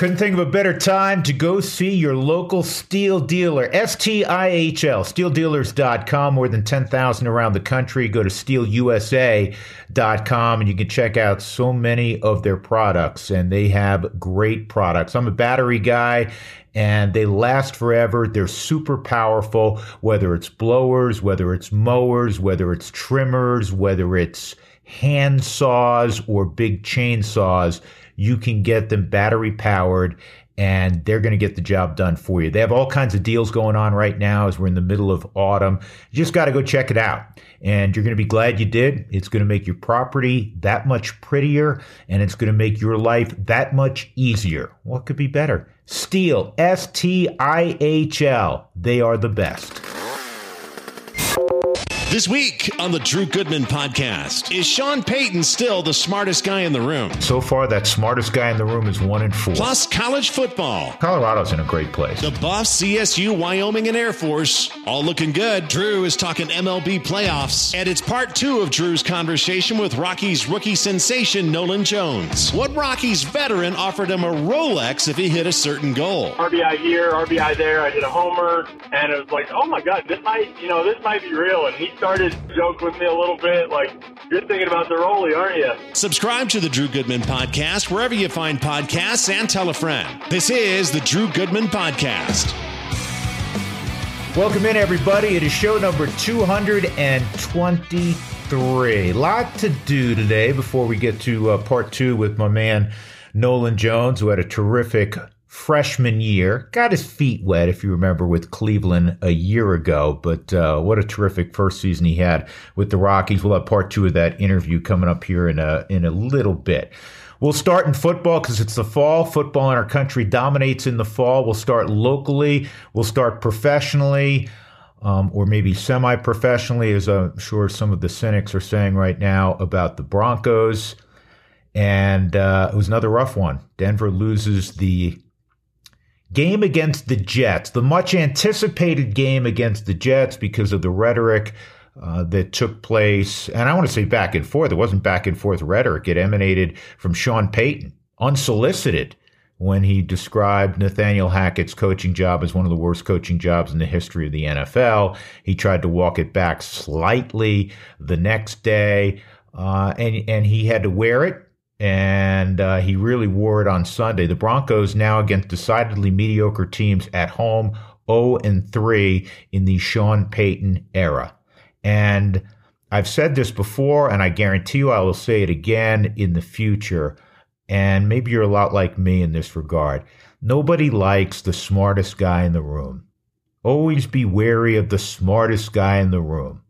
Couldn't think of a better time to go see your local Stihl dealer. S-T-I-H-L, stihldealers.com. More than 10,000 around the country. Go to stihlusa.com and you can check out so many of their products. And they have great products. I'm a battery guy and they last forever. They're super powerful, whether it's blowers, whether it's mowers, whether it's trimmers, whether it's hand saws or big chainsaws you can get them battery powered and they're going to get the job done for you. They have all kinds of deals going on right now as we're in the middle of autumn. You just got to go check it out. And you're going to be glad you did. It's going to make your property that much prettier and it's going to make your life that much easier. What could be better? Stihl, S T I H L. They are the best. This week on the Drew Goodman podcast, is Sean Payton still the smartest guy in the room? So far, that smartest guy in the room is one in four. Plus, college football. Colorado's in a great place. The Buffs, CSU, Wyoming, and Air Force, all looking good. Drew is talking MLB playoffs, and it's part two of Drew's conversation with Rockies rookie sensation Nolan Jones. What Rockies veteran offered him a Rolex if he hit a certain goal? RBI here, RBI there. I hit a homer, and it was like, oh my god, this might, you know, this might be real. And he started joking with me a little bit, like, you're thinking about the Rolly, aren't you? Subscribe to the Drew Goodman podcast wherever you find podcasts and tell a friend. This is the Drew Goodman podcast. Welcome in, everybody. It is show number 223. Lot to do today before we get to uh, part two with my man Nolan Jones, who had a terrific freshman year. Got his feet wet, if you remember, with Cleveland a year ago. But uh, what a terrific first season he had with the Rockies. We'll have part two of that interview coming up here in a in a little bit. We'll start in football because it's the fall. Football in our country dominates in the fall. We'll start locally. We'll start professionally. Um, or maybe semi professionally, as I'm sure some of the cynics are saying right now about the Broncos. And uh, it was another rough one. Denver loses the game against the Jets, the much anticipated game against the Jets because of the rhetoric uh, that took place. And I want to say back and forth. It wasn't back and forth rhetoric. It emanated from Sean Payton, unsolicited, when he described Nathaniel Hackett's coaching job as one of the worst coaching jobs in the history of the NFL. He tried to walk it back slightly the next day, uh, and and he had to wear it and uh, he really wore it on Sunday. The Broncos now against decidedly mediocre teams at home, 0 and 3 in the Sean Payton era. And I've said this before, and I guarantee you I will say it again in the future. And maybe you're a lot like me in this regard. Nobody likes the smartest guy in the room. Always be wary of the smartest guy in the room.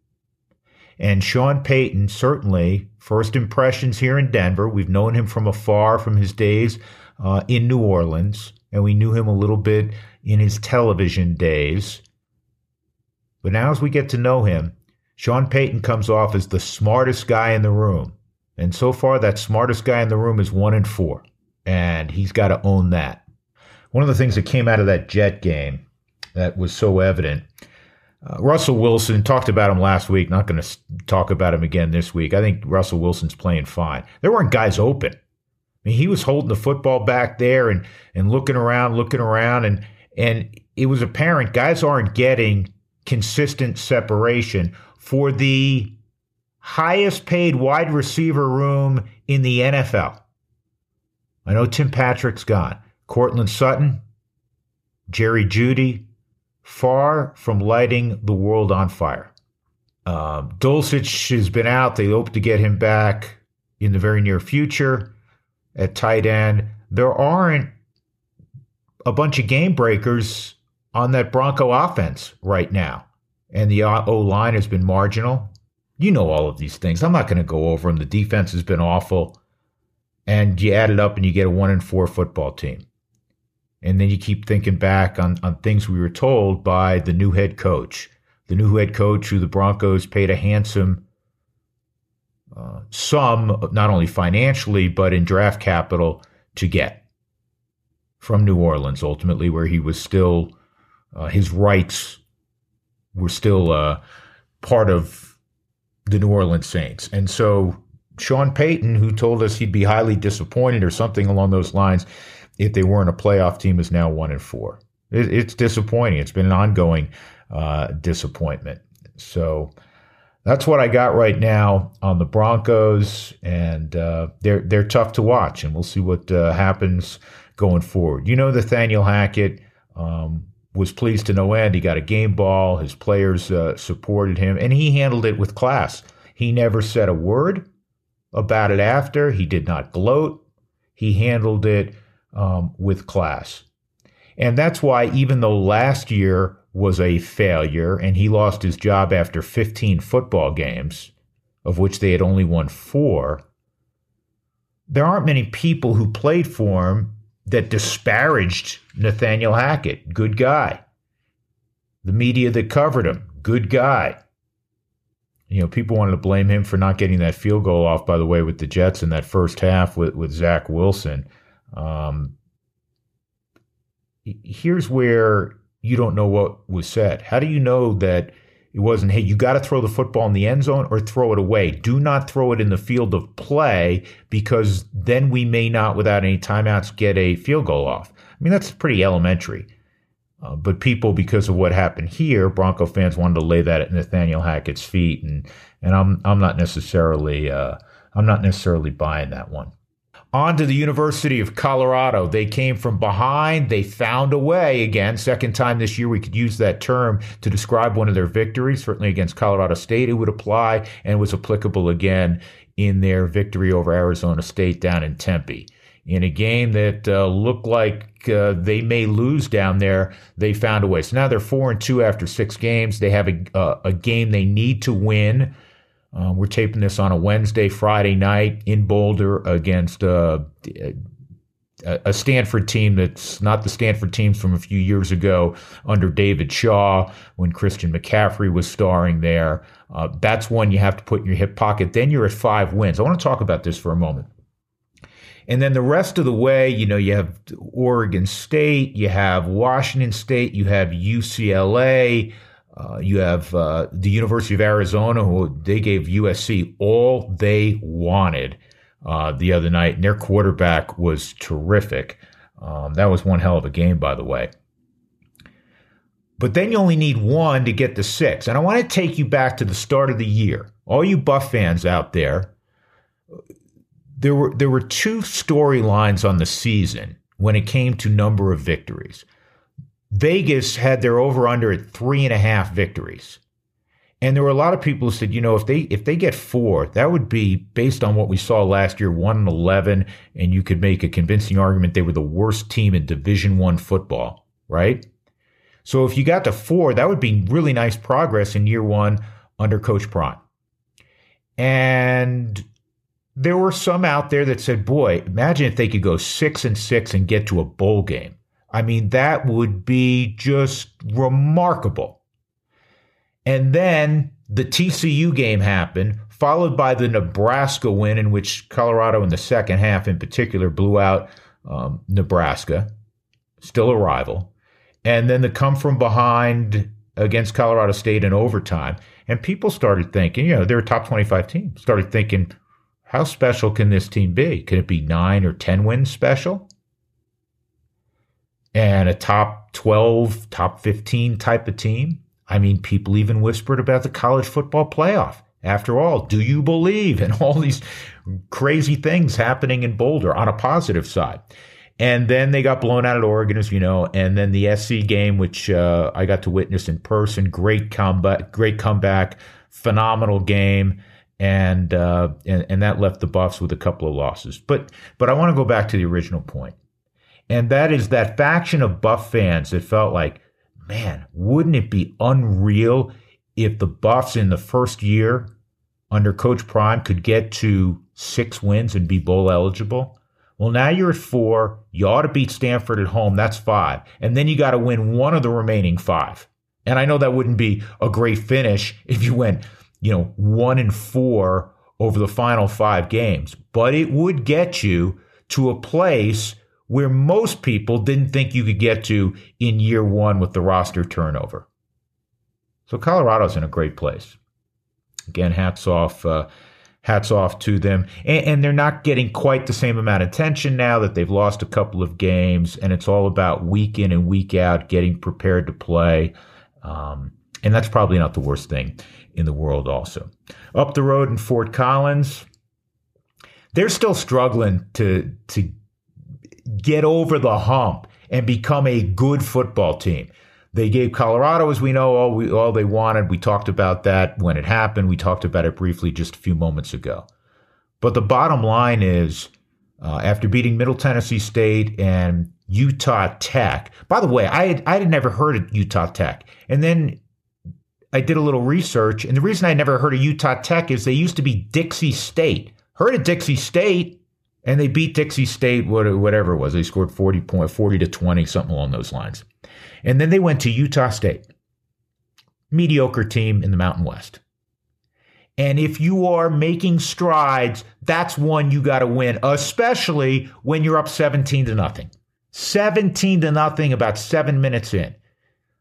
And Sean Payton, certainly, first impressions here in Denver, we've known him from afar from his days uh, in New Orleans, and we knew him a little bit in his television days. But now, as we get to know him, Sean Payton comes off as the smartest guy in the room. And so far, that smartest guy in the room is one in four. And he's got to own that. One of the things that came out of that Jet game that was so evident uh, Russell Wilson talked about him last week. Not going to talk about him again this week. I think Russell Wilson's playing fine. There weren't guys open. I mean, he was holding the football back there and and looking around, looking around, and and it was apparent guys aren't getting consistent separation for the highest paid wide receiver room in the NFL. I know Tim Patrick's gone. Courtland Sutton, Jerry Jeudy, far from lighting the world on fire. Um, Dulcich has been out. They hope to get him back in the very near future at tight end. There aren't a bunch of game breakers on that Bronco offense right now. And the O line has been marginal. You know all of these things. I'm not going to go over them. The defense has been awful. And you add it up and you get a one and four football team. And then you keep thinking back on, on things we were told by the new head coach, the new head coach who the Broncos paid a handsome uh, sum, not only financially, but in draft capital to get from New Orleans, ultimately, where he was still, uh, his rights were still uh, part of the New Orleans Saints. And so Sean Payton, who told us he'd be highly disappointed or something along those lines if they weren't a playoff team, is now one and four. It, it's disappointing. It's been an ongoing uh, disappointment. So that's what I got right now on the Broncos, and uh, they're they're tough to watch, and we'll see what uh, happens going forward. You know, Nathaniel Hackett um, was pleased to no end. He got a game ball. His players uh, supported him, and he handled it with class. He never said a word about it after. He did not gloat. He handled it um, with class. And that's why, even though last year was a failure and he lost his job after 15 football games, of which they had only won four, there aren't many people who played for him that disparaged Nathaniel Hackett. Good guy. The media that covered him, good guy. You know, people wanted to blame him for not getting that field goal off, by the way, with the Jets in that first half with, with Zach Wilson. Um, here's where you don't know what was said. How do you know that it wasn't, hey, you got to throw the football in the end zone or throw it away? Do not throw it in the field of play because then we may not, without any timeouts, get a field goal off. I mean, that's pretty elementary. Uh, but people, because of what happened here, Bronco fans wanted to lay that at Nathaniel Hackett's feet, and and I'm I'm not necessarily uh, I'm not necessarily buying that one on to the University of Colorado. They came from behind. They found a way again. Second time this year, we could use that term to describe one of their victories. Certainly against Colorado State, it would apply and was applicable again in their victory over Arizona State down in Tempe. In a game that uh, looked like uh, they may lose down there, they found a way. So now they're four and two after six games. They have a, uh, a game they need to win. Uh, we're taping this on a Wednesday, Friday night in Boulder against uh, a Stanford team that's not the Stanford teams from a few years ago under David Shaw when Christian McCaffrey was starring there. Uh, that's one you have to put in your hip pocket. Then you're at five wins. I want to talk about this for a moment. And then the rest of the way, you know, you have Oregon State, you have Washington State, you have UCLA. Uh, you have uh, the University of Arizona, who they gave USC all they wanted uh, the other night, and their quarterback was terrific. Um, that was one hell of a game, by the way. But then you only need one to get the six. And I want to take you back to the start of the year. All you Buff fans out there, there were there were two storylines on the season when it came to number of victories. Vegas had their over under at three and a half victories. And there were a lot of people who said, you know, if they if they get four, that would be based on what we saw last year, one and eleven, and you could make a convincing argument they were the worst team in Division One football, right? So if you got to four, that would be really nice progress in year one under Coach Prime. And there were some out there that said, boy, imagine if they could go six and six and get to a bowl game. I mean, that would be just remarkable. And then the TCU game happened, followed by the Nebraska win, in which Colorado, in the second half in particular, blew out um, Nebraska, still a rival. And then the come from behind against Colorado State in overtime. And people started thinking, you know, they're a top 25 team, started thinking, how special can this team be? Can it be nine or 10 wins special? And a top 12, top 15 type of team. I mean, people even whispered about the college football playoff. After all, do you believe in all these crazy things happening in Boulder on a positive side? And then they got blown out at Oregon, as you know. And then the SC game, which uh, I got to witness in person, great comeback, great comeback, phenomenal game, and, uh, and and that left the Buffs with a couple of losses. But but I want to go back to the original point. And that is that faction of Buff fans that felt like, man, wouldn't it be unreal if the Buffs in the first year under Coach Prime could get to six wins and be bowl eligible? Well, now you're at four. You ought to beat Stanford at home. That's five. And then you got to win one of the remaining five. And I know that wouldn't be a great finish if you went, you know, one and four over the final five games, but it would get you to a place where most people didn't think you could get to in year one with the roster turnover. So Colorado's in a great place. Again, hats off, uh, hats off to them. And, and, they're not getting quite the same amount of attention now that they've lost a couple of games, and it's all about week in and week out getting prepared to play. Um, and that's probably not the worst thing in the world, also. Up the road in Fort Collins, they're still struggling to, to get over the hump and become a good football team. They gave Colorado, as we know, all we all they wanted. We talked about that when it happened. We talked about it briefly just a few moments ago. But the bottom line is, uh, after beating Middle Tennessee State and Utah Tech. By the way, I had, I had never heard of Utah Tech, and then I did a little research, and the reason I never heard of Utah Tech is they used to be Dixie State. Heard of Dixie State, and they beat Dixie State, whatever it was. They scored 40 point, 40 to 20, something along those lines. And then they went to Utah State, mediocre team in the Mountain West. And if you are making strides, that's one you got to win, especially when you're up 17 to nothing. 17 to nothing about seven minutes in.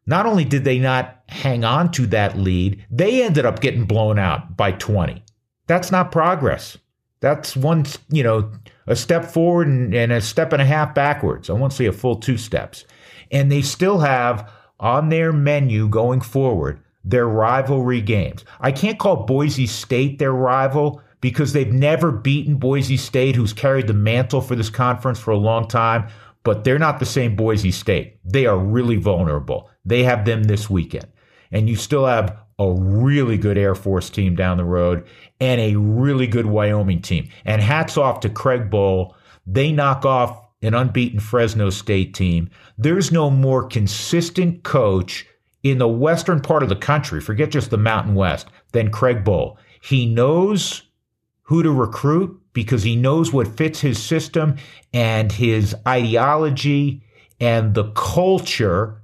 Not only did they not hang on to that lead, they ended up getting blown out by 20. That's not progress. That's one, you know, a step forward and, and a step and a half backwards. I won't say a full two steps and they still have on their menu going forward their rivalry games. I can't call Boise State their rival because they've never beaten Boise State, who's carried the mantle for this conference for a long time, but they're not the same Boise State. They are really vulnerable. They have them this weekend. And you still have a really good Air Force team down the road and a really good Wyoming team. And hats off to Craig Bohl. They knock off an unbeaten Fresno State team. There's no more consistent coach in the western part of the country, forget just the Mountain West, than Craig Bohl. He knows who to recruit because he knows what fits his system and his ideology and the culture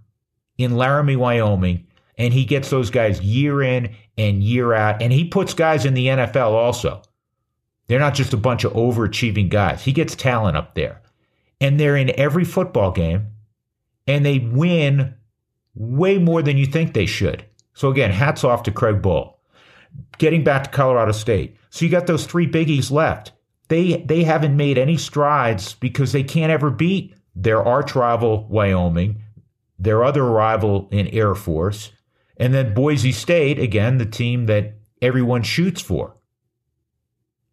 in Laramie, Wyoming. And he gets those guys year in and year out. And he puts guys in the NFL also. They're not just a bunch of overachieving guys. He gets talent up there and they're in every football game and they win way more than you think they should. So again, hats off to Craig Bohl. Getting back to Colorado State. So you got those three biggies left. They they haven't made any strides because they can't ever beat their arch rival Wyoming, their other rival in Air Force, and then Boise State, again, the team that everyone shoots for.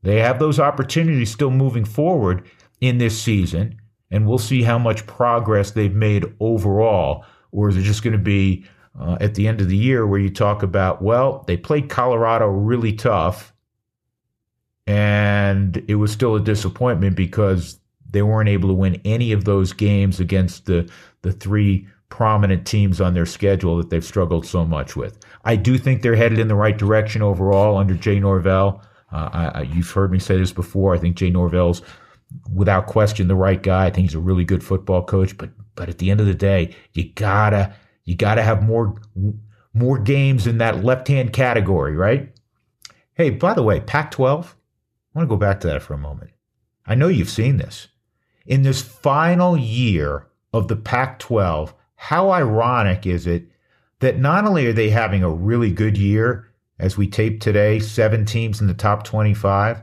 They have those opportunities still moving forward in this season and we'll see how much progress they've made overall. Or is it just going to be uh, at the end of the year where you talk about, well, they played Colorado really tough, and it was still a disappointment because they weren't able to win any of those games against the the three prominent teams on their schedule that they've struggled so much with. I do think they're headed in the right direction overall under Jay Norvell. Uh, I, you've heard me say this before. I think Jay Norvell's without question the right guy. I think he's a really good football coach, but but at the end of the day, you gotta you gotta have more more games in that left hand category, right? Hey, by the way, Pac-12. I want to go back to that for a moment. I know you've seen this. In this final year of the Pac 12, how ironic is it that not only are they having a really good year, as we tape today, seven teams in the top 25,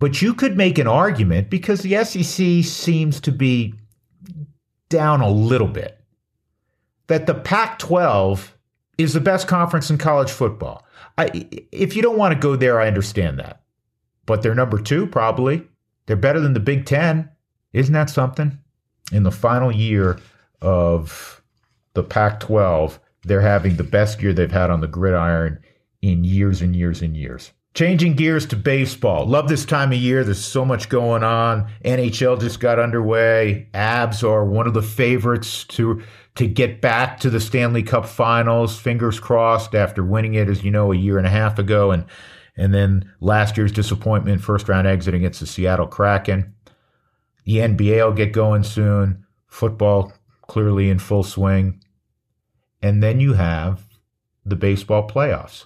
but you could make an argument because the SEC seems to be down a little bit that the Pac 12 is the best conference in college football. I, if you don't want to go there, I understand that. But they're number two, probably. They're better than the Big Ten. Isn't that something? In the final year of the Pac 12, they're having the best year they've had on the gridiron in years and years and years. Changing gears to baseball. Love this time of year. There's so much going on. NHL just got underway. Avs are one of the favorites to to get back to the Stanley Cup Finals. Fingers crossed after winning it, as you know, a year and a half ago, and and then last year's disappointment, first round exit against the Seattle Kraken. The NBA will get going soon. Football clearly in full swing, and then you have the baseball playoffs.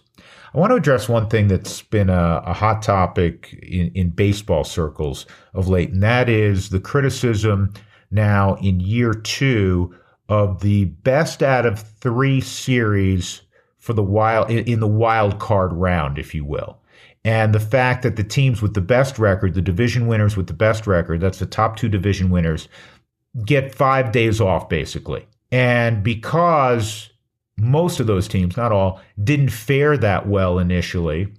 I want to address one thing that's been a, a hot topic in, in baseball circles of late, and that is the criticism now in year two of the best out of three series for the wild in, in the wild card round, if you will. And the fact that the teams with the best record, the division winners with the best record, that's the top two division winners, get five days off basically. And because most of those teams, not all, didn't fare that well initially,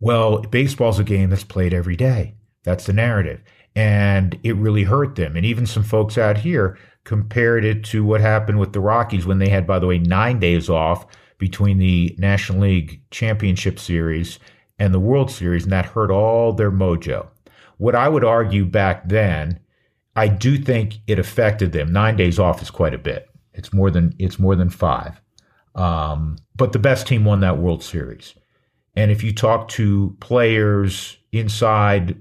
well, baseball's a game that's played every day. That's the narrative. And it really hurt them. And even some folks out here compared it to what happened with the Rockies when they had, by the way, nine days off between the National League Championship Series and the World Series, and that hurt all their mojo. What I would argue back then, I do think it affected them. Nine days off is quite a bit. It's more than it's more than five. Um, but the best team won that World Series. And if you talk to players inside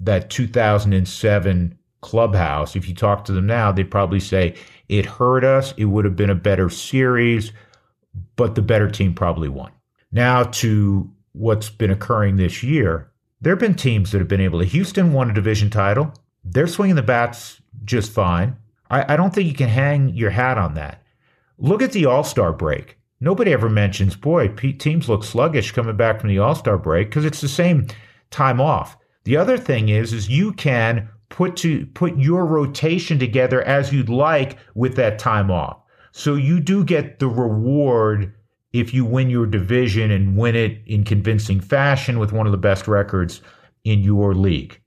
that 2007 clubhouse, if you talk to them now, they'd probably say it hurt us. It would have been a better series, but the better team probably won. Now to what's been occurring this year, there have been teams that have been able to. Houston won a division title. They're swinging the bats just fine. I, I don't think you can hang your hat on that. Look at the All Star break. Nobody ever mentions, boy, teams look sluggish coming back from the All Star break because it's the same time off. The other thing is, is you can put to put your rotation together as you'd like with that time off. So you do get the reward if you win your division and win it in convincing fashion with one of the best records in your league.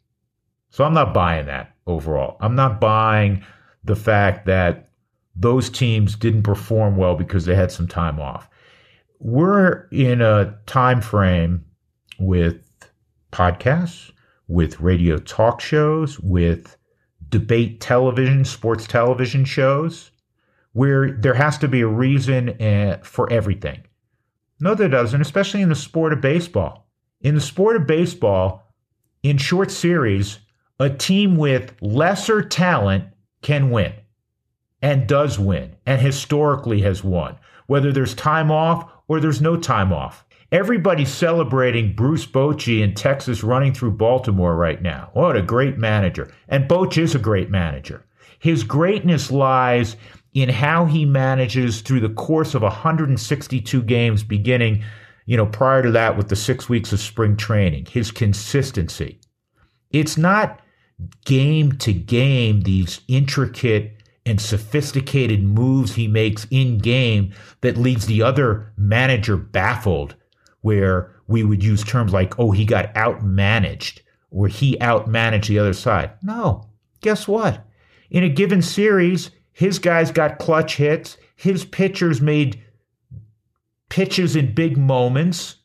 So I'm not buying that overall. I'm not buying the fact that those teams didn't perform well because they had some time off. We're in a time frame with podcasts, with radio talk shows, with debate television, sports television shows, where there has to be a reason uh, for everything. No, there doesn't, especially in the sport of baseball. In the sport of baseball, in short series, a team with lesser talent can win and does win and historically has won, whether there's time off or there's no time off. Everybody's celebrating Bruce Bochy in Texas running through Baltimore right now. What a great manager. And Boch is a great manager. His greatness lies in how he manages through the course of 162 games beginning, you know, prior to that with the 6 weeks of spring training. His consistency. It's not game to game these intricate and sophisticated moves he makes in game that leaves the other manager baffled, where we would use terms like, oh, he got outmanaged or he outmanaged the other side. No. Guess what? In a given series, his guys got clutch hits, his pitchers made pitches in big moments,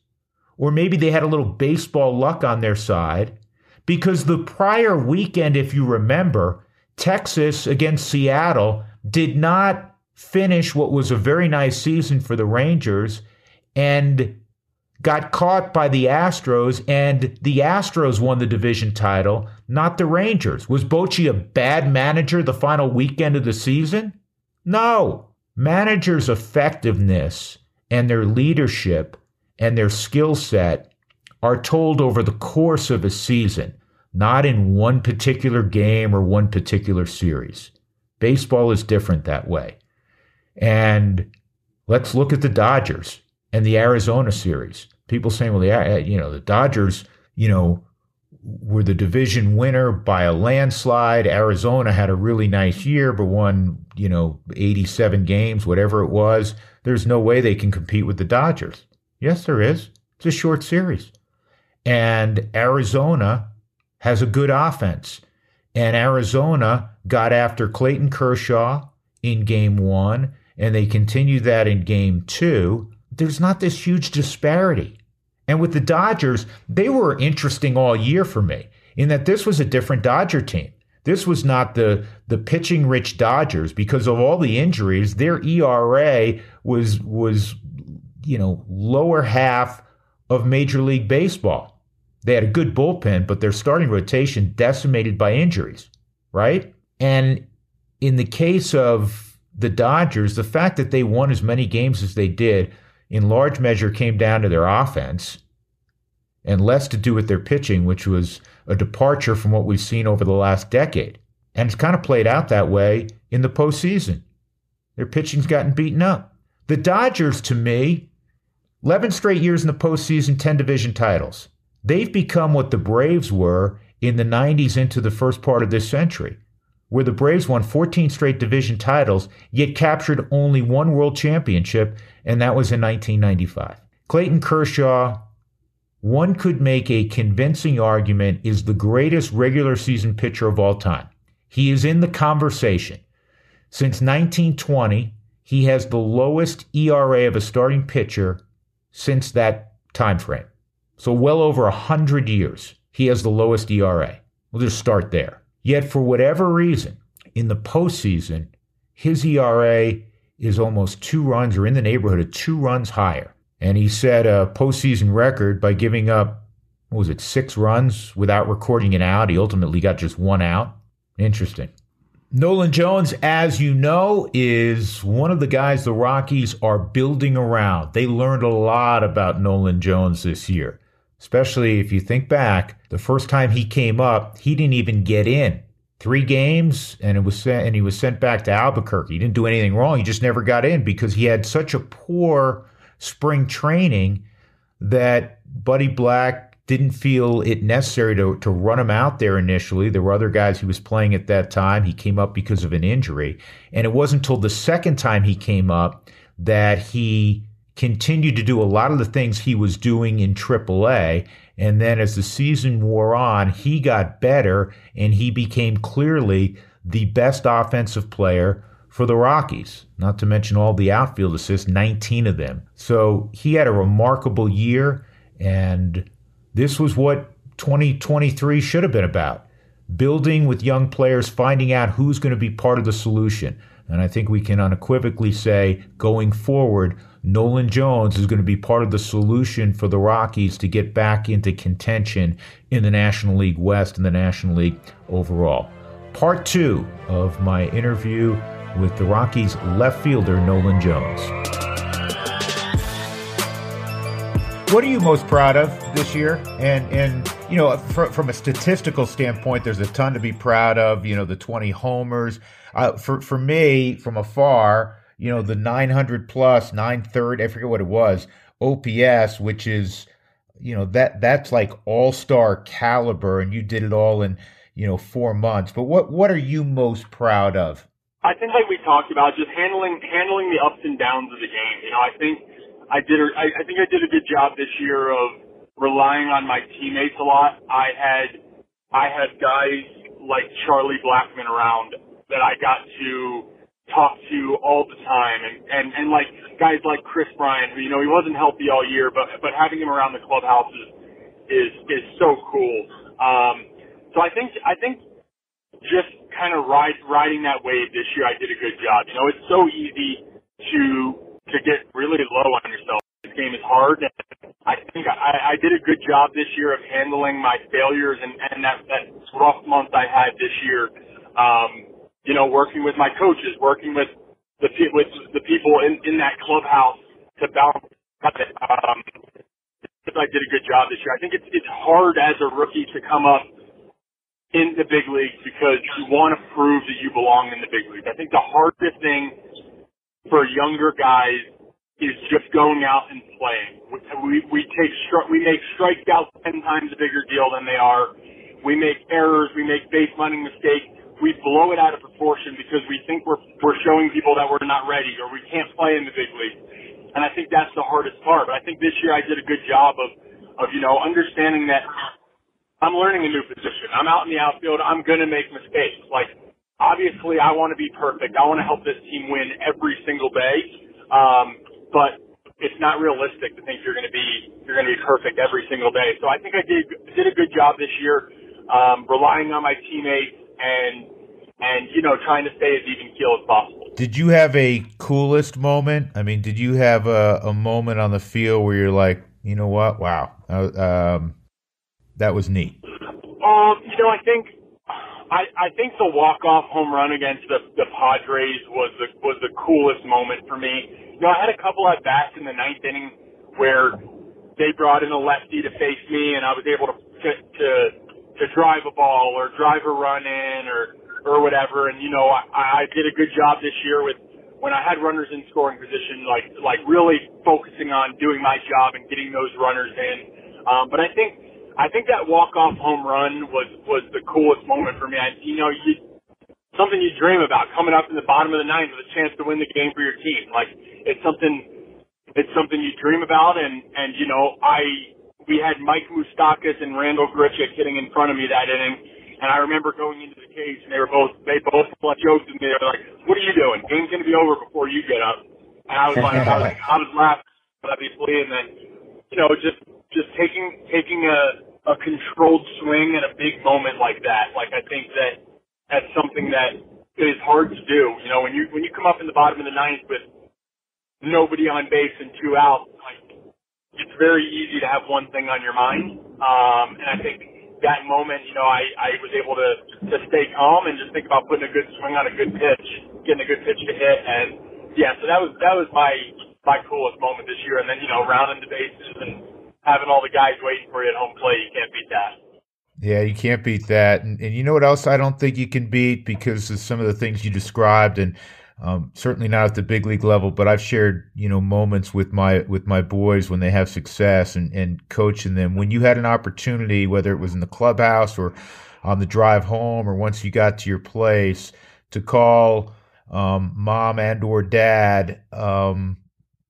or maybe they had a little baseball luck on their side. Because the prior weekend, if you remember, Texas against Seattle did not finish what was a very nice season for the Rangers and got caught by the Astros, and the Astros won the division title, not the Rangers. Was Bochy a bad manager the final weekend of the season? No. Managers' effectiveness and their leadership and their skill set are told over the course of a season not in one particular game or one particular series. Baseball is different that way. And let's look at the Dodgers and the Arizona series. People saying, well, the, uh, you know, the Dodgers, you know, were the division winner by a landslide. Arizona had a really nice year, but won, you know, 87 games, whatever it was. There's no way they can compete with the Dodgers. Yes, there is. It's a short series. And Arizona has a good offense. And Arizona got after Clayton Kershaw in game one, and they continued that in game two. There's not this huge disparity. And with the Dodgers, they were interesting all year for me in that this was a different Dodger team. This was not the the pitching rich Dodgers because of all the injuries. Their ERA was was you know lower half of Major League Baseball. They had a good bullpen, but their starting rotation decimated by injuries, right? And in the case of the Dodgers, the fact that they won as many games as they did in large measure came down to their offense and less to do with their pitching, which was a departure from what we've seen over the last decade. And it's kind of played out that way in the postseason. Their pitching's gotten beaten up. The Dodgers, to me, 11 straight years in the postseason, 10 division titles. They've become what the Braves were in the 90s into the first part of this century, where the Braves won 14 straight division titles, yet captured only one world championship, and that was in 1995. Clayton Kershaw, one could make a convincing argument, is the greatest regular season pitcher of all time. He is in the conversation. Since 1920, he has the lowest ERA of a starting pitcher since that time frame. So well over 100 years, he has the lowest ERA. We'll just start there. Yet for whatever reason, in the postseason, his ERA is almost two runs or in the neighborhood of two runs higher. And he set a postseason record by giving up, what was it, six runs without recording an out. He ultimately got just one out. Interesting. Nolan Jones, as you know, is one of the guys the Rockies are building around. They learned a lot about Nolan Jones this year, especially if you think back. The first time he came up, he didn't even get in. Three games, and it was sent, and he was sent back to Albuquerque. He didn't do anything wrong. He just never got in because he had such a poor spring training that Buddy Black didn't feel it necessary to, to run him out there initially. There were other guys he was playing at that time. He came up because of an injury. And it wasn't until the second time he came up that he continued to do a lot of the things he was doing in AAA. And then as the season wore on, he got better and he became clearly the best offensive player for the Rockies, not to mention all the outfield assists, 19 of them. So he had a remarkable year. And this was what 2023 should have been about building with young players, finding out who's going to be part of the solution. And I think we can unequivocally say going forward, Nolan Jones is going to be part of the solution for the Rockies to get back into contention in the National League West and the National League overall. Part two of my interview with the Rockies left fielder Nolan Jones. What are you most proud of this year? And and you know, for, from a statistical standpoint, there's a ton to be proud of. You know, the 20 homers. Uh, for for me, from afar, you know, the 900 plus, 930, I forget what it was, OPS, which is, you know, that that's like all star caliber, and you did it all in you know four months. But what what are you most proud of? I think, like we talked about, just handling handling the ups and downs of the game. You know, I think I did. I, I think I did a good job this year of relying on my teammates a lot. I had I had guys like Charlie Blackmon around that I got to talk to all the time, and and and like guys like Kris Bryant, who you know he wasn't healthy all year, but but having him around the clubhouse is is is so cool. Um, so I think I think just kind of ride riding that wave this year, I did a good job. You know, it's so easy to to get really low on yourself. This game is hard, and I think I, I did a good job this year of handling my failures and, and that, that rough month I had this year. Um, you know, working with my coaches, working with the with the people in, in that clubhouse to balance. Um, I did a good job this year. I think it's it's hard as a rookie to come up in the big leagues because you want to prove that you belong in the big leagues. I think the hardest thing for younger guys is just going out and playing. We we take we make strikeouts ten times a bigger deal than they are. We make errors. We make base running mistakes. We blow it out of proportion because we think we're we're showing people that we're not ready or we can't play in the big league. And I think that's the hardest part. But I think this year I did a good job of of you know understanding that I'm learning a new position. I'm out in the outfield. I'm gonna make mistakes. Like obviously I want to be perfect. I want to help this team win every single day. Um, but it's not realistic to think you're going to be you're going to be perfect every single day. So I think I did did a good job this year, um, relying on my teammates and and you know trying to stay as even keel as possible. Did you have a coolest moment? I mean, did you have a, a moment on the field where you're like, you know what, wow, uh, um, that was neat. Um, you know, I think I, I think the walk off home run against the, the Padres was the was the coolest moment for me. You know, I had a couple at bats in the ninth inning where they brought in a lefty to face me, and I was able to to to, to drive a ball or drive a run in or or whatever. And you know, I, I did a good job this year with when I had runners in scoring position, like like really focusing on doing my job and getting those runners in. Um, but I think I think that walk off home run was was the coolest moment for me. I, you know, you something you dream about coming up in the bottom of the ninth with a chance to win the game for your team. Like it's something it's something you dream about, and and you know I we had Mike Moustakas and Randal Grichuk hitting in front of me that inning. And I remember going into the cage, and they were both they both joked with me. They were like, "What are you doing? Game's gonna be over before you get up." And I was like, I was, I was laughing obviously, and then you know just just taking taking a a controlled swing in a big moment like that. Like I think that that's something that is hard to do. You know, when you when you come up in the bottom of the ninth with nobody on base and two out, like it's very easy to have one thing on your mind. Um, and I think that moment, you know, I, I was able to, to stay calm and just think about putting a good swing on a good pitch, getting a good pitch to hit. And yeah, so that was, that was my, my coolest moment this year. And then, you know, rounding the bases and having all the guys waiting for you at home plate. You can't beat that. Yeah, you can't beat that. And, and you know what else I don't think you can beat because of some of the things you described and um, certainly not at the big league level, but I've shared, you know, moments with my with my boys when they have success and, and coaching them. When you had an opportunity, whether it was in the clubhouse or on the drive home or once you got to your place, to call um, mom and or dad, um,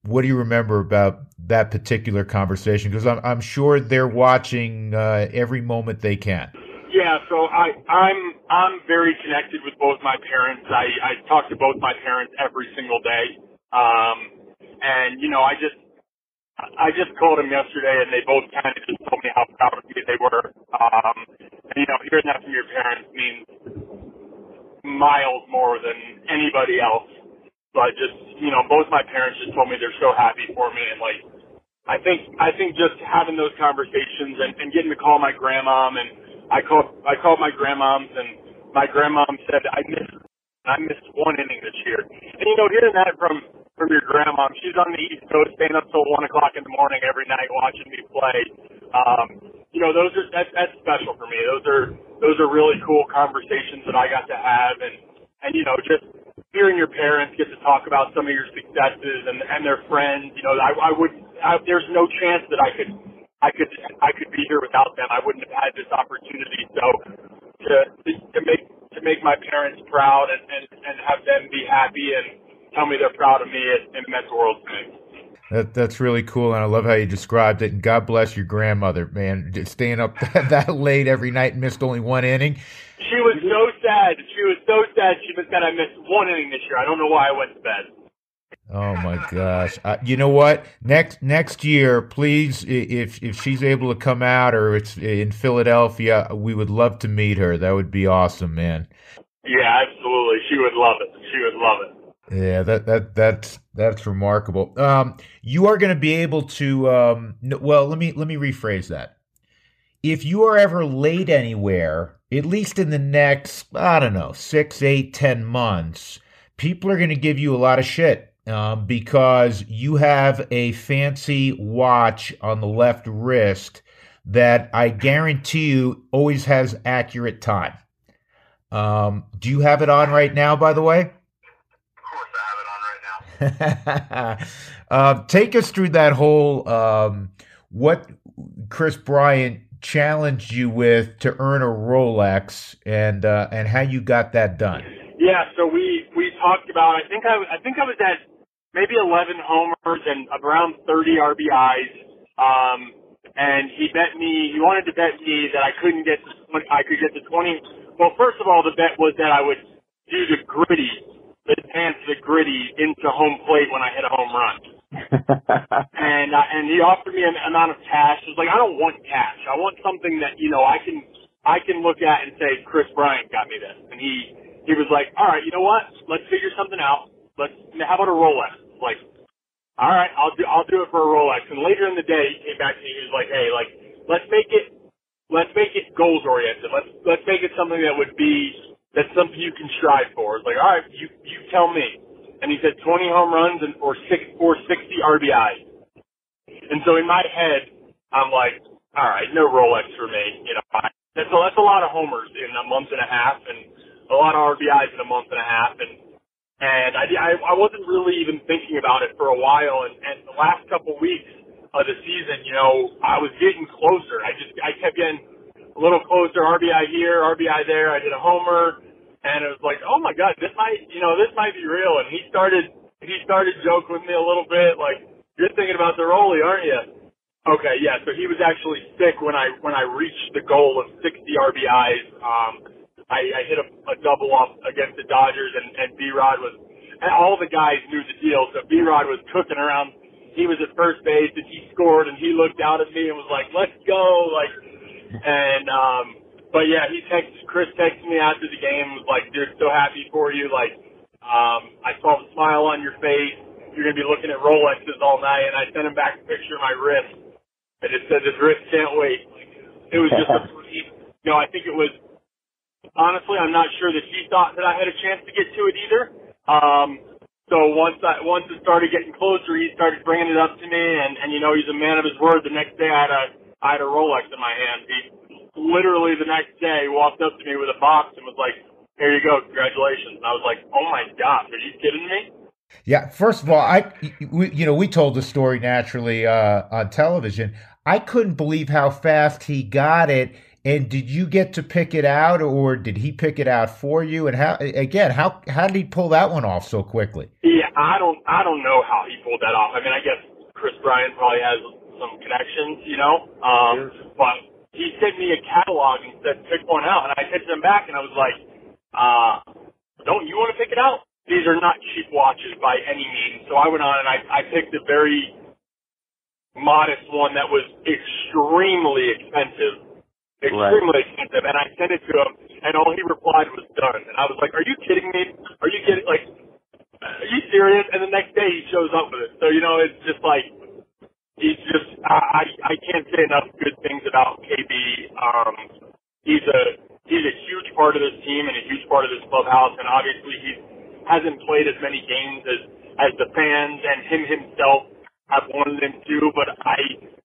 what do you remember about that particular conversation? Because I'm, I'm sure they're watching uh, every moment they can. Yeah, so I, I'm I'm very connected with both my parents. I, I talk to both my parents every single day, um, and you know I just I just called them yesterday, and they both kind of just told me how proud of me they were. Um, and you know, hearing that from your parents means miles more than anybody else. But just you know, both my parents just told me they're so happy for me, and like, I think I think just having those conversations and, and getting to call my grandmom, and I called I called my grandmoms, and my grandmom said I missed I missed one inning this year, and you know, hearing that from from your grandmom, she's on the East Coast, staying up till one o'clock in the morning every night watching me play. Um, you know, those are that's that's special for me. Those are those are really cool conversations that I got to have, and and you know, just hearing your parents get to talk about some of your successes and and their friends, you know, I, I would I, there's no chance that I could I could I could be here without them. I wouldn't have had this opportunity. So to to make to make my parents proud and and, and have them be happy and tell me they're proud of me, it, it meant the world to me. That, that's really cool, and I love how you described it. And God bless your grandmother, man, just staying up that, that late every night and missed only one inning. She was so sad. She was so sad. She was that I missed one inning this year. I don't know why I went to bed. Oh my gosh! Uh, you know what? Next next year, please, if if she's able to come out or it's in Philadelphia, we would love to meet her. That would be awesome, man. Yeah, absolutely. She would love it. She would love it. Yeah, that that that's that's remarkable. Um, you are going to be able to. Um, well, let me let me rephrase that. If you are ever late anywhere, at least in the next, I don't know, six, eight, ten months, people are going to give you a lot of shit um, because you have a fancy watch on the left wrist that I guarantee you always has accurate time. Um, do you have it on right now, by the way? Of course, I have it on right now. uh, take us through that whole um, what Kris Bryant challenged you with to earn a Rolex and uh, and how you got that done. Yeah, so we we talked about. I think I I think I was at maybe 11 homers and around 30 RBIs. Um, and he bet me. He wanted to bet me that I couldn't get to 20, I could get to 20. Well, first of all, the bet was that I would do the griddy, advance the griddy into home plate when I hit a home run. and uh, and he offered me an amount of cash. I was like, I don't want cash. I want something that you know I can I can look at and say Kris Bryant got me this. And he he was like, all right, you know what? Let's figure something out. Let's how about a Rolex? Like, all right, I'll do I'll do it for a Rolex. And later in the day, he came back to me. And he was like, hey, like let's make it let's make it goals oriented. Let's let's make it something that would be that's something you can strive for. It's like, all right, you you tell me and he said 20 home runs and or six or 60 RBIs. And so in my head, I'm like, all right, no Rolex for me. You know, I, that's a, that's a lot of homers in a month and a half, and a lot of RBIs in a month and a half, and and I I, wasn't really even thinking about it for a while, and and the last couple weeks of the season, you know, I was getting closer. I just I kept getting a little closer, RBI here, RBI there. I did a homer, and it was like, oh my god, this might, you know, this might be real. And he started he started joking with me a little bit, like, you're thinking about the rollie, aren't you? Okay, yeah. So he was actually sick when I when I reached the goal of 60 RBIs. Um, I, I hit a, a double off against the Dodgers, and, and B Rod was, and all the guys knew the deal. So B Rod was cooking around. He was at first base, and he scored, and he looked out at me and was like, "Let's go!" Like, and um, but yeah, he texted Kris texted me after the game was like, "Dude, so happy for you!" Like, um, I saw the smile on your face. You're gonna be looking at Rolexes all night, and I sent him back a picture of my wrist I just said this wrist can't wait. It was just a you know, I think it was honestly I'm not sure that he thought that I had a chance to get to it either. Um so once I once it started getting closer he started bringing it up to me and and you know he's a man of his word. The next day I had a I had a Rolex in my hand. He literally the next day walked up to me with a box and was like, "Here you go, congratulations." And I was like, "Oh my gosh, are you kidding me?" Yeah, first of all, I we, you know we told the story naturally uh, on television. I couldn't believe how fast he got it. And did you get to pick it out, or did he pick it out for you? And how again, how how did he pull that one off so quickly? Yeah, I don't I don't know how he pulled that off. I mean, I guess Kris Bryant probably has some connections, you know. Um, but he sent me a catalog and said pick one out, and I texted him back, and I was like, uh, "Don't you want to pick it out?" These are not cheap watches by any means. So I went on and I, I picked a very modest one that was extremely expensive. Extremely right. expensive. And I sent it to him and all he replied was done. And I was like, Are you kidding me? Are you kidding like are you serious? And the next day he shows up with it. So, you know, it's just like he's just I I can't say enough good things about KB. Um he's a he's a huge part of this team and a huge part of this clubhouse and obviously he hasn't played as many games as as the fans and him himself I've wanted them to, but I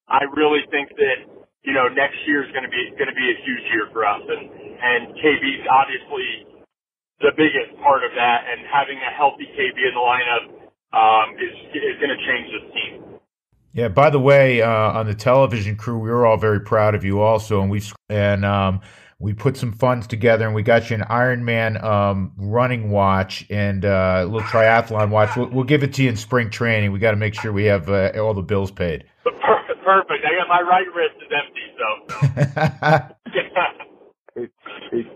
I really think that you know next year is going to be going to be a huge year for us, and and KB's obviously the biggest part of that, and having a healthy KB in the lineup um, is is going to change this team. Yeah. By the way, uh, on the television crew, we were all very proud of you, also, and we and um, we put some funds together and we got you an Ironman um, running watch and uh, a little triathlon watch. We'll, we'll, give it to you in spring training. We got to make sure we have uh, all the bills paid. Perfect. I got my right wrist is empty,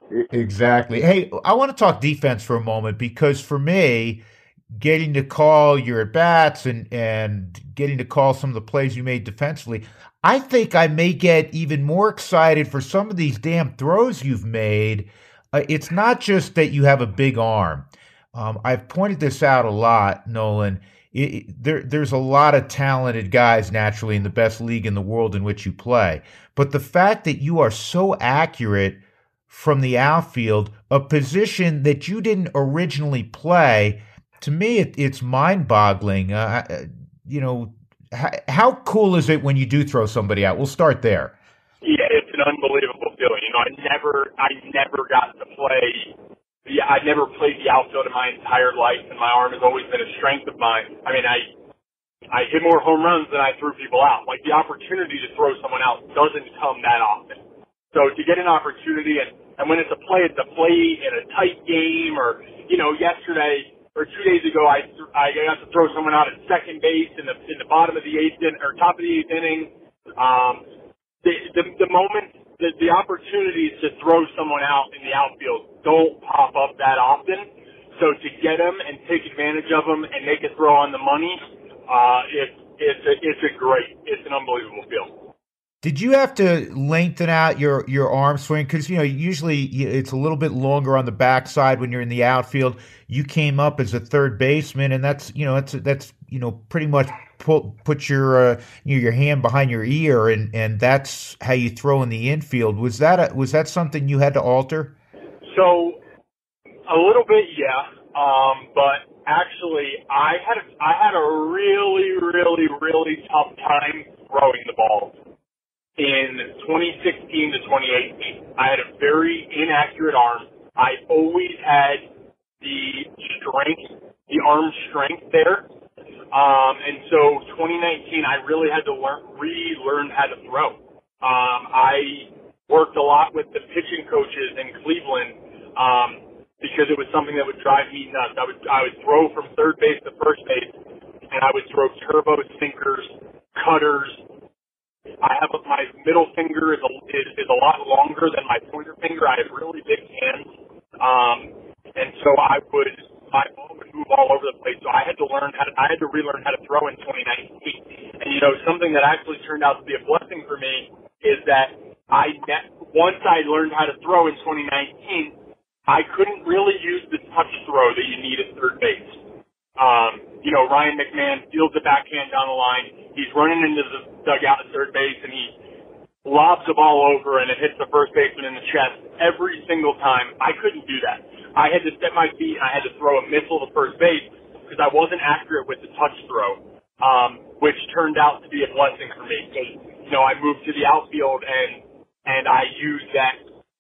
so. exactly. Hey, I want to talk defense for a moment because for me, getting to call your at bats and and getting to call some of the plays you made defensively, I think I may get even more excited for some of these damn throws you've made. Uh, it's not just that you have a big arm. Um, I've pointed this out a lot, Nolan. It, there, there's a lot of talented guys naturally in the best league in the world in which you play. But the fact that you are so accurate from the outfield, a position that you didn't originally play, to me, it, it's mind boggling. Uh, uh, you know, how cool is it when you do throw somebody out? We'll start there. Yeah, it's an unbelievable feeling. You know, I never, I never got to play. Yeah, I never played the outfield in my entire life, and my arm has always been a strength of mine. I mean, I, I hit more home runs than I threw people out. Like the opportunity to throw someone out doesn't come that often. So to get an opportunity, and and when it's a play, it's a play in a tight game, or you know, yesterday or two days ago, I I got to throw someone out at second base in the in the bottom of the eighth in, or top of the eighth inning. Um, the, the the moment the the opportunities to throw someone out in the outfield don't pop up that often. So to get them and take advantage of them and make a throw on the money, uh, it's it's a, it's a great, it's an unbelievable feel. Did you have to lengthen out your, your arm swing? Because, you know, usually it's a little bit longer on the backside when you're in the outfield. You came up as a third baseman, and that's, you know, that's, that's you know, pretty much put, put your, uh, your hand behind your ear, and, and that's how you throw in the infield. Was that, a, was that something you had to alter? So, a little bit, yeah. Um, but actually, I had, a, I had a really, really, really tough time throwing the ball in 2016 to 2018. I had a very inaccurate arm. I always had the strength, the arm strength there, Um, and so 2019, I really had to learn, relearn how to throw. Um, I worked a lot with the pitching coaches in Cleveland, um, because it was something that would drive me nuts. I would, I would throw from third base to first base and I would throw turbo sinkers, cutters. I have my middle finger is a, is, is a lot longer than my pointer finger. I have really big hands. Um, and so I would my ball would move all over the place. So I had to learn how to, I had to relearn how to throw in 2019. And you know, something that actually turned out to be a blessing for me is that I once I learned how to throw in 2019, I couldn't really use the touch throw that you need at third base. Um, you know, Ryan McMahon fields a backhand down the line. He's running into the dugout at third base and he lobs the ball over and it hits the first baseman in the chest every single time. I couldn't do that. I had to step my feet I had to throw a missile to first base because I wasn't accurate with the touch throw, um, which turned out to be a blessing for me. Because you know I moved to the outfield and and I used that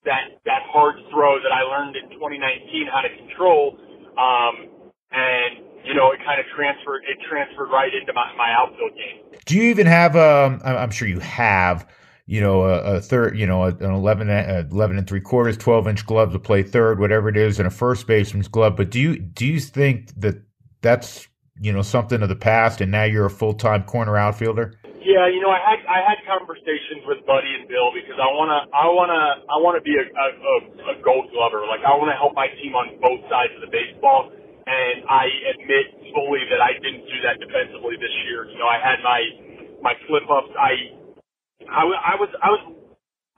that that hard throw that I learned in 2019 how to control, um, and you know, it kind of transferred, it transferred right into my, my outfield game. Do you even have, um, I'm sure you have, you know, a, a third, you know, an 11, uh, 11 and three quarters, 12 inch glove to play third, whatever it is, and a first baseman's glove. But do you, do you think that that's, you know, something of the past and now you're a full time corner outfielder? Yeah, you know, I had I had conversations with Buddy and Bill because I wanna I wanna I wanna be a, a, a Gold Glover. Like I wanna help my team on both sides of the baseball, and I admit fully that I didn't do that defensively this year. You know, I had my my flip ups. I I, I was I was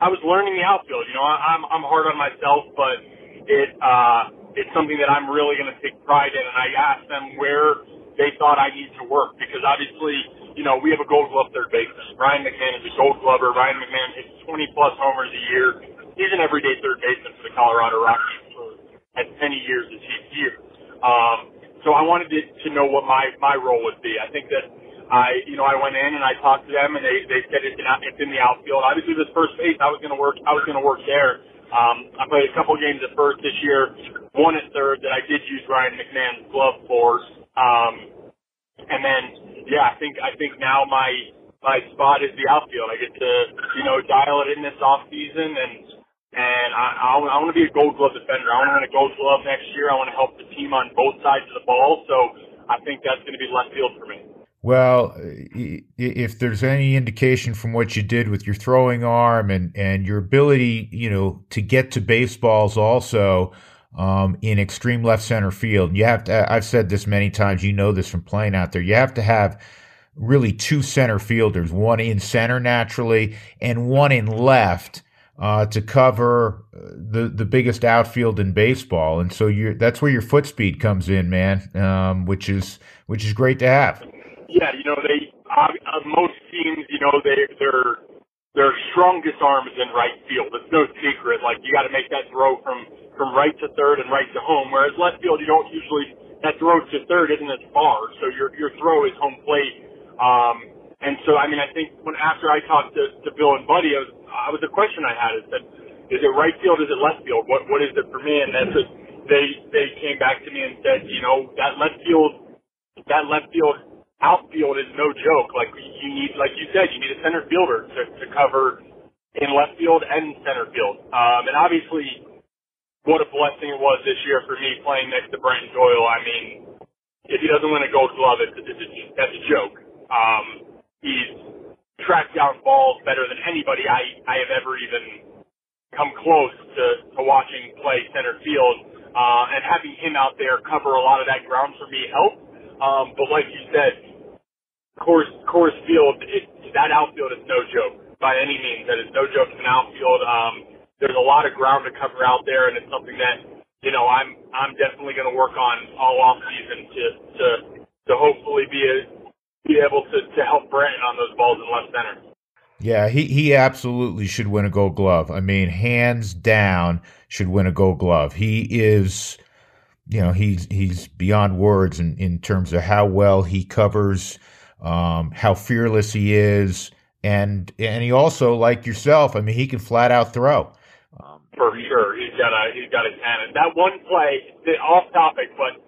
I was learning the outfield. You know, I, I'm I'm hard on myself, but it uh, it's something that I'm really going to take pride in. And I asked them where they thought I need to work because obviously, you know, we have a Gold Glove third baseman. Ryan McMahon is a Gold Glover. Ryan McMahon hits 20 plus homers a year. He's an everyday third baseman for the Colorado Rockies for as many years as he's here. Um, so I wanted to, to know what my my role would be. I think that I, you know, I went in and I talked to them, and they they said it's in, it's in the outfield. Obviously, this first base, I was going to work. I was going to work there. Um, I played a couple games at first this year, one at third that I did use Ryan McMahon's glove for. Um, and then, yeah, I think I think now my my spot is the outfield. I get to you know dial it in this off season and and I, I, I want to be a Gold Glove defender. I want to win a Gold Glove next year. I want to help the team on both sides of the ball. So I think that's going to be left field for me. Well, if there's any indication from what you did with your throwing arm and, and your ability, you know, to get to baseballs also um, in extreme left center field, you have to, I've said this many times, you know this from playing out there, you have to have really two center fielders, one in center naturally and one in left uh, to cover the the biggest outfield in baseball, and so you that's where your foot speed comes in, man, um, which is which is great to have. Yeah, you know they uh, most teams, you know they their their strongest arm is in right field. It's no secret. Like you got to make that throw from from right to third and right to home. Whereas left field, you don't usually that throw to third isn't as far, so your your throw is home plate. Um, and so, I mean, I think when after I talked to, to Bill and Buddy, I was, I was a question I had is that is it right field, is it left field? What what is it for me? And that's what they they came back to me and said, you know, that left field, that left field outfield is no joke. Like you need, like you said, you need a center fielder to, to cover in left field and center field. Um, and obviously, what a blessing it was this year for me playing next to Brenton Doyle. I mean, if he doesn't win a Gold Glove, it's, it's, it's that's a joke. Um, He's tracked down balls better than anybody I, I have ever even come close to, to watching play center field. Uh, and having him out there cover a lot of that ground for me helped. Um, but like you said, Coors, Coors Field, it, that outfield is no joke by any means. That is no joke in an outfield. Um, there's a lot of ground to cover out there, and it's something that you know I'm I'm definitely going to work on all off season to to to hopefully be a be able to, to help Brenton on those balls in left center. Yeah, he, he absolutely should win a gold glove. I mean, hands down should win a gold glove. He is, you know, he's he's beyond words in, in terms of how well he covers, um, how fearless he is, and and he also, like yourself, I mean, he can flat out throw. For sure, he's got a he's got a cannon. That one play, off topic, but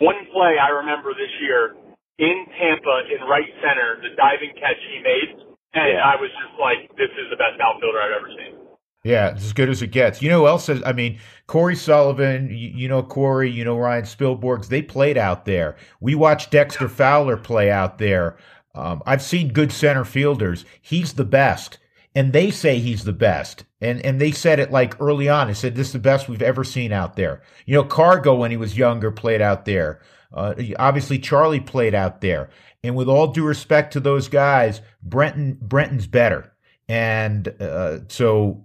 one play I remember this year in Tampa in right center, the diving catch he made, and yeah. I was just like, this is the best outfielder I've ever seen. Yeah, it's as good as it gets. You know who else? I mean, Cory Sullivan, you, you, know Cory. you know Ryan Spilborghs. They played out there. We watched Dexter Fowler play out there. Um, I've seen good center fielders. He's the best, and they say he's the best. And and they said it like early on. They said this is the best we've ever seen out there. You know, Cargo when he was younger played out there. Uh, obviously, Charlie played out there. And with all due respect to those guys, Brenton Brenton's better. And uh, so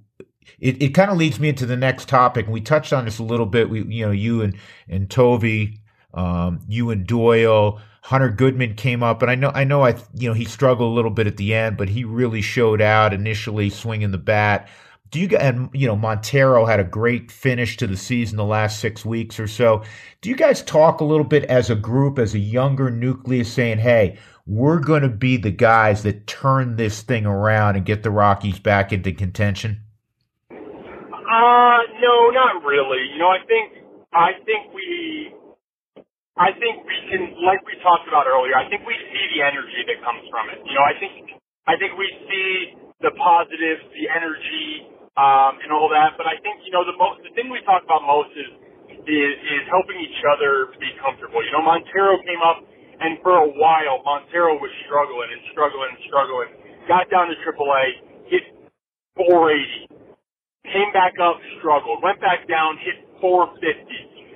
it, it kind of leads me into the next topic. We touched on this a little bit. We, you know, you and and Tovey, um, you and Doyle, Hunter Goodman came up, and I know, I know, I, you know, he struggled a little bit at the end, but he really showed out initially, swinging the bat. Do you and you know Montero had a great finish to the season the last six weeks or so. Do you guys talk a little bit as a group, as a younger nucleus, saying, "Hey, we're going to be the guys that turn this thing around and get the Rockies back into contention"? Uh, no, not really. You know, I think I think we I think we can, like we talked about earlier, I think we see the energy that comes from it. You know, I think, I think we see the positives, the energy, um, and all that. But I think, you know, the most, the thing we talk about most is, is, is helping each other be comfortable. You know, Montero came up and for a while, Montero was struggling and struggling and struggling. Got down to AAA, hit 480, came back up, struggled, went back down, hit 450,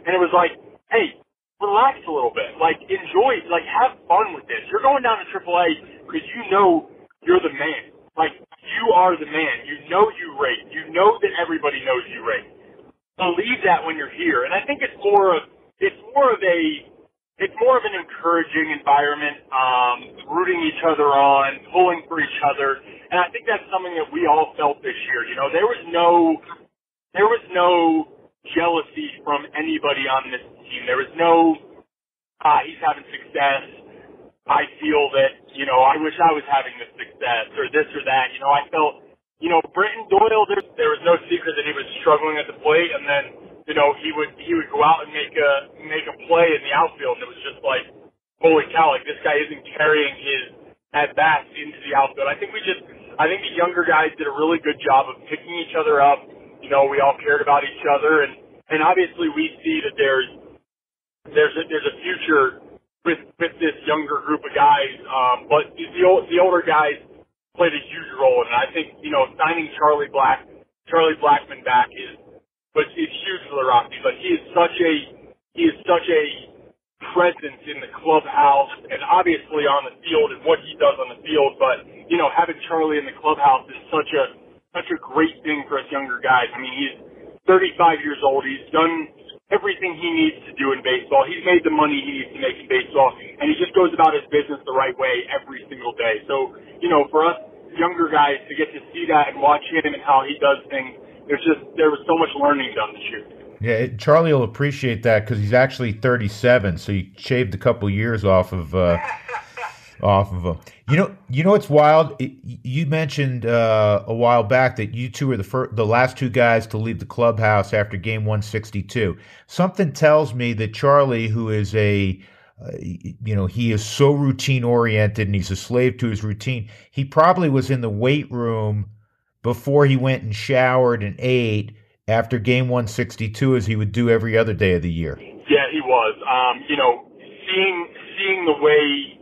and it was like, hey, relax a little bit. Like, enjoy, like, have fun with this. You're going down to AAA because you know you're the man. Like, you are the man. You know you rate. You know that everybody knows you rate. Believe that when you're here. And I think it's more of, it's more of a, it's more of an encouraging environment, um, rooting each other on, pulling for each other. And I think that's something that we all felt this year. You know, there was no, there was no jealousy from anybody on this team. There was no, ah, he's having success. I feel that, you know, I wish I was having this success or this or that. You know, I felt, you know, Brenton Doyle, there, there was no secret that he was struggling at the plate and then, you know, he would, he would go out and make a, make a play in the outfield and it was just like, holy cow, like this guy isn't carrying his at bats into the outfield. I think we just, I think the younger guys did a really good job of picking each other up. You know, we all cared about each other and, and obviously we see that there's there's a, there's a future with with this younger group of guys. Um, but the the older guys played a huge role, and I think you know signing Charlie Black, Charlie Blackmon back is but is huge for the Rockies. But he is such a he is such a presence in the clubhouse and obviously on the field and what he does on the field. But you know having Charlie in the clubhouse is such a such a great thing for us younger guys. I mean he's 35 years old. He's done everything he needs to do in baseball. He's made the money he needs to make in baseball, and he just goes about his business the right way every single day. So, you know, for us younger guys to get to see that and watch him and how he does things, there's just there was so much learning done this year. Yeah, Charlie will appreciate that because he's actually 37, so he shaved a couple years off of. Uh, off of him. You know, you know what's wild? It, you mentioned uh, a while back that you two were the first, the last two guys to leave the clubhouse after game 162. Something tells me that Charlie, who is a uh, you know, he is so routine oriented and he's a slave to his routine. He probably was in the weight room before he went and showered and ate after game 162 as he would do every other day of the year. Yeah, he was. Um, you know, seeing seeing the way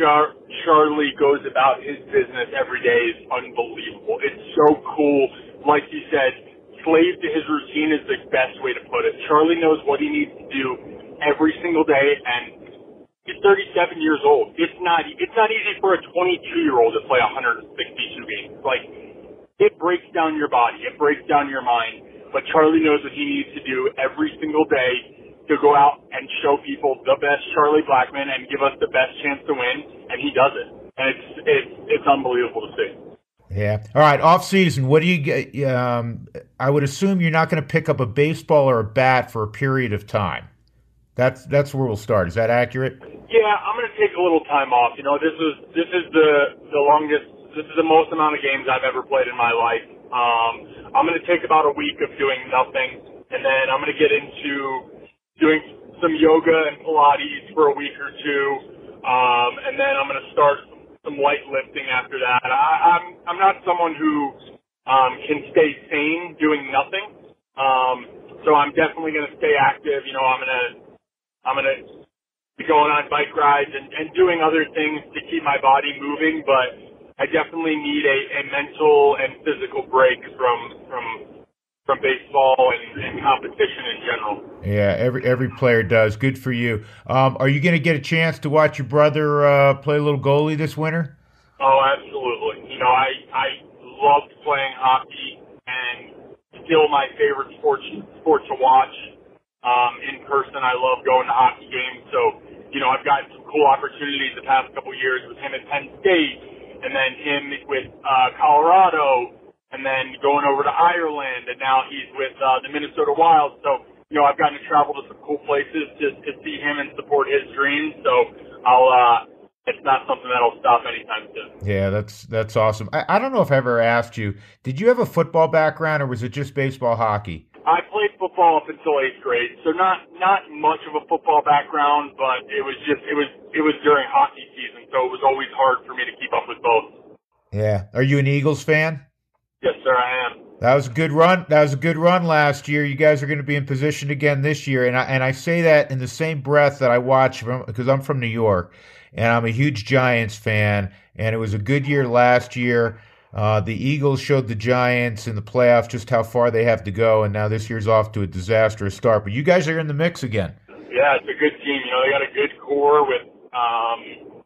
Char- Charlie goes about his business every day is unbelievable. It's so cool. Like you said, slave to his routine is the best way to put it. Charlie knows what he needs to do every single day, and he's 37 years old. It's not it's not easy for a 22 year old to play 162 games. Like it breaks down your body, it breaks down your mind. But Charlie knows what he needs to do every single day to go out and show people the best Charlie Blackmon and give us the best chance to win, and he does it. And it's it's it's unbelievable to see. Yeah. All right. Off season. What do you get? Um, I would assume you're not going to pick up a baseball or a bat for a period of time. That's that's where we'll start. Is that accurate? Yeah, I'm going to take a little time off. You know, this is this is the the longest. This is the most amount of games I've ever played in my life. Um, I'm going to take about a week of doing nothing, and then I'm going to get into doing some yoga and Pilates for a week or two. um, and then I'm going to start some weightlifting after that. I, I'm I'm not someone who um, can stay sane doing nothing. Um, so I'm definitely going to stay active. You know, I'm going to I'm going to be going on bike rides and, and doing other things to keep my body moving, but I definitely need a, a mental and physical break from from from baseball and, and, competition in general. Yeah, every every player does. Good for you. Um, are you going to get a chance to watch your brother uh, play a little goalie this winter? Oh, absolutely. You know, I I loved playing hockey, and still my favorite sport sport to watch. Um, in person, I love going to hockey games. So, you know, I've gotten some cool opportunities the past couple years with him at Penn State, and then him with uh, Colorado and then going over to Ireland, and now he's with uh, the Minnesota Wild. So, you know, I've gotten to travel to some cool places to, to see him and support his dreams. So I'll, uh, it's not something that'll stop anytime soon. Yeah, that's that's awesome. I, I don't know if I ever asked you, did you have a football background or was it just baseball hockey? I played football up until eighth grade, so not not much of a football background, but it was just it was it was during hockey season, so it was always hard for me to keep up with both. Yeah. Are you an Eagles fan? Yes, sir, I am. That was a good run. That was a good run last year. You guys are going to be in position again this year, and I and I say that in the same breath that I watch from because I'm from New York, and I'm a huge Giants fan, and it was a good year last year. Uh, the Eagles showed the Giants in the playoffs just how far they have to go, and now this year's off to a disastrous start. But you guys are in the mix again. Yeah, it's a good team. You know, they got a good core with, um,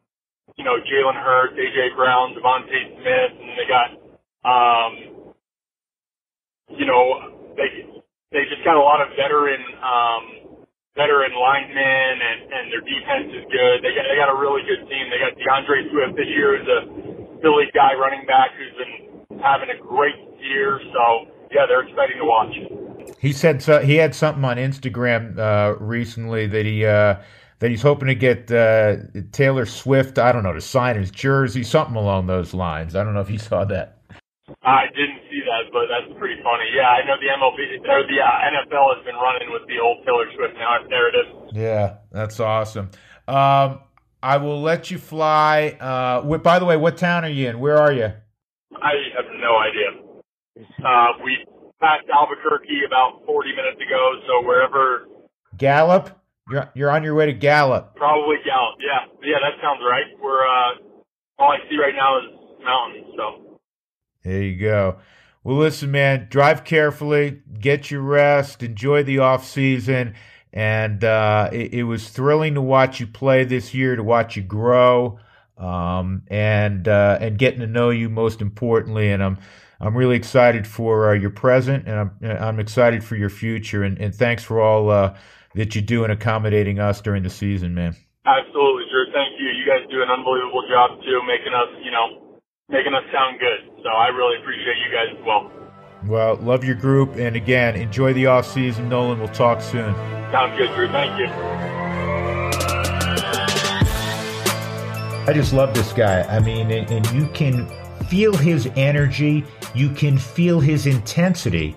you know, Jalen Hurts, AJ Brown, DeVonta Smith, and they got um, you know, they they just got a lot of veteran um, veteran linemen, and and their defense is good. They got they got a really good team. They got D'Andre Swift this year, who's a Philly guy running back who's been having a great year. So yeah, they're exciting to watch. He said so, he had something on Instagram uh, recently that he. Uh, that he's hoping to get uh, Taylor Swift, I don't know, to sign his jersey, something along those lines. I don't know if you saw that. I didn't see that, but that's pretty funny. Yeah, I know the MLB or the uh, NFL has been running with the old Taylor Swift now. There it is. Yeah, that's awesome. Um, I will let you fly. Uh, by the way, what town are you in? Where are you? I have no idea. Uh, we passed Albuquerque about 40 minutes ago, so wherever. Gallup. You're you're on your way to Gallup. Probably Gallup. Yeah, yeah, that sounds right. We're uh, all I see right now is mountains. So. There you go. Well, listen, man, drive carefully, get your rest, enjoy the off season, and uh, it, it, was thrilling to watch you play this year, to watch you grow, um, and uh, and getting to know you most importantly. And I'm I'm really excited for uh, your present, and I'm I'm excited for your future. And, and thanks for all uh, that you do in accommodating us during the season, man. Absolutely, Drew. Thank you. You guys do an unbelievable job too, making us, you know making us sound good. So I really appreciate you guys as well. Well, love your group, and again, enjoy the off season, Nolan. We'll talk soon. Sounds good, Drew. Thank you. I just love this guy. I mean, and, and you can feel his energy, you can feel his intensity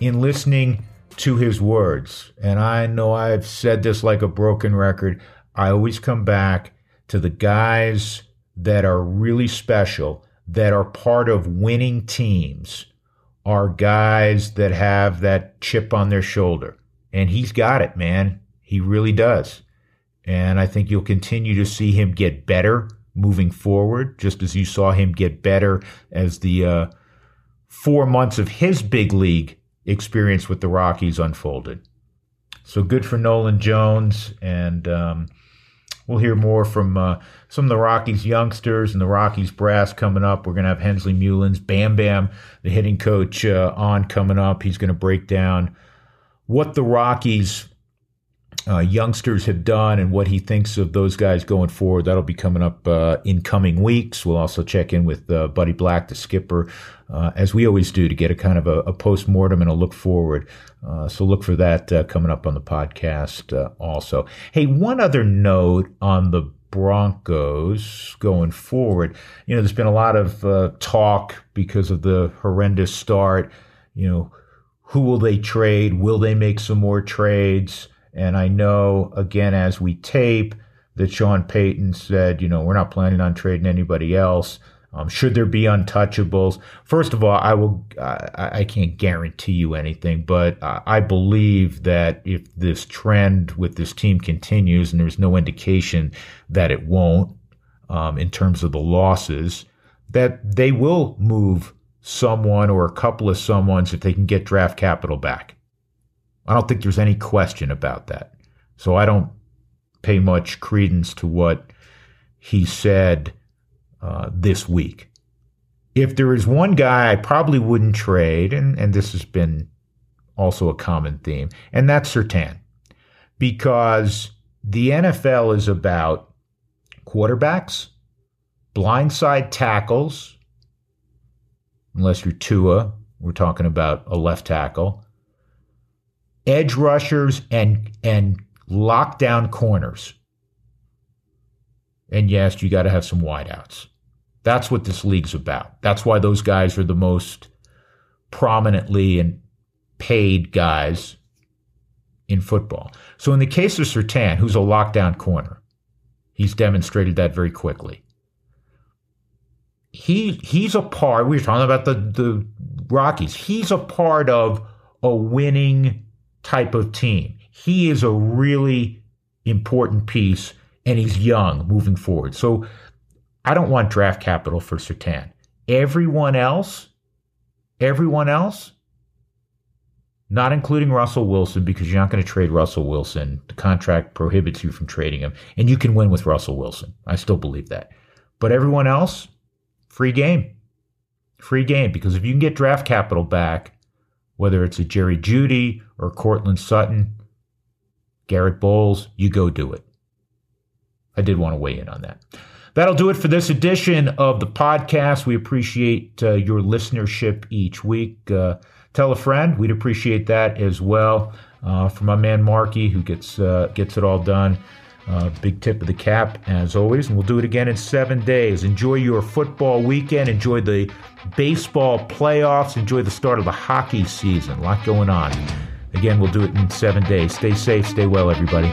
in listening to his words. And I know I've said this like a broken record. I always come back to the guys that are really special, that are part of winning teams, are guys that have that chip on their shoulder. And he's got it, man. He really does. And I think you'll continue to see him get better moving forward, just as you saw him get better as the uh, four months of his big league experience with the Rockies unfolded. So good for Nolan Jones. And, um, We'll hear more from uh, some of the Rockies youngsters and the Rockies brass coming up. We're going to have Hensley Meulens, Bam Bam, the hitting coach, uh, on coming up. He's going to break down what the Rockies uh, youngsters have done and what he thinks of those guys going forward. That'll be coming up uh, in coming weeks. We'll also check in with uh, Buddy Black, the skipper, uh, as we always do, to get a kind of a, a post mortem and a look forward. Uh, so look for that uh, coming up on the podcast also. Hey, one other note on the Broncos going forward. You know, there's been a lot of talk because of the horrendous start. You know, who will they trade? Will they make some more trades? And I know, again, as we tape, that Sean Payton said, you know, we're not planning on trading anybody else. Um, should there be untouchables? First of all, I will. I, I can't guarantee you anything, but I believe that if this trend with this team continues, and there's no indication that it won't, um, in terms of the losses, that they will move someone or a couple of someones if they can get draft capital back. I don't think there's any question about that. So I don't pay much credence to what he said uh, this week. If there is one guy I probably wouldn't trade, and, and this has been also a common theme, and that's Surtain, because the NFL is about quarterbacks, blindside tackles, unless you're Tua, we're talking about a left tackle, edge rushers, and and lockdown corners. And yes, you got to have some wideouts. That's what this league's about. That's why those guys are the most prominently and paid guys in football. So in the case of Surtain, who's a lockdown corner, he's demonstrated that very quickly. He he's a part. We were talking about the the Rockies. He's a part of a winning type of team. He is a really important piece, and he's young moving forward. So I don't want draft capital for Surtain. Everyone else, everyone else, not including Russell Wilson, because you're not going to trade Russell Wilson. The contract prohibits you from trading him, and you can win with Russell Wilson. I still believe that. But everyone else, free game. Free game, because if you can get draft capital back, whether it's a Jerry Jeudy or Courtland Sutton, Garett Bolles, you go do it. I did want to weigh in on that. That'll do it for this edition of the podcast. We appreciate uh, your listenership each week. Uh, tell a friend; we'd appreciate that as well. Uh, for my man Marky, who gets uh, gets it all done. Uh, big tip of the cap, as always, and we'll do it again in seven days. Enjoy your football weekend. Enjoy the baseball playoffs. Enjoy the start of the hockey season. A lot going on. Again, we'll do it in seven days. Stay safe. Stay well, everybody.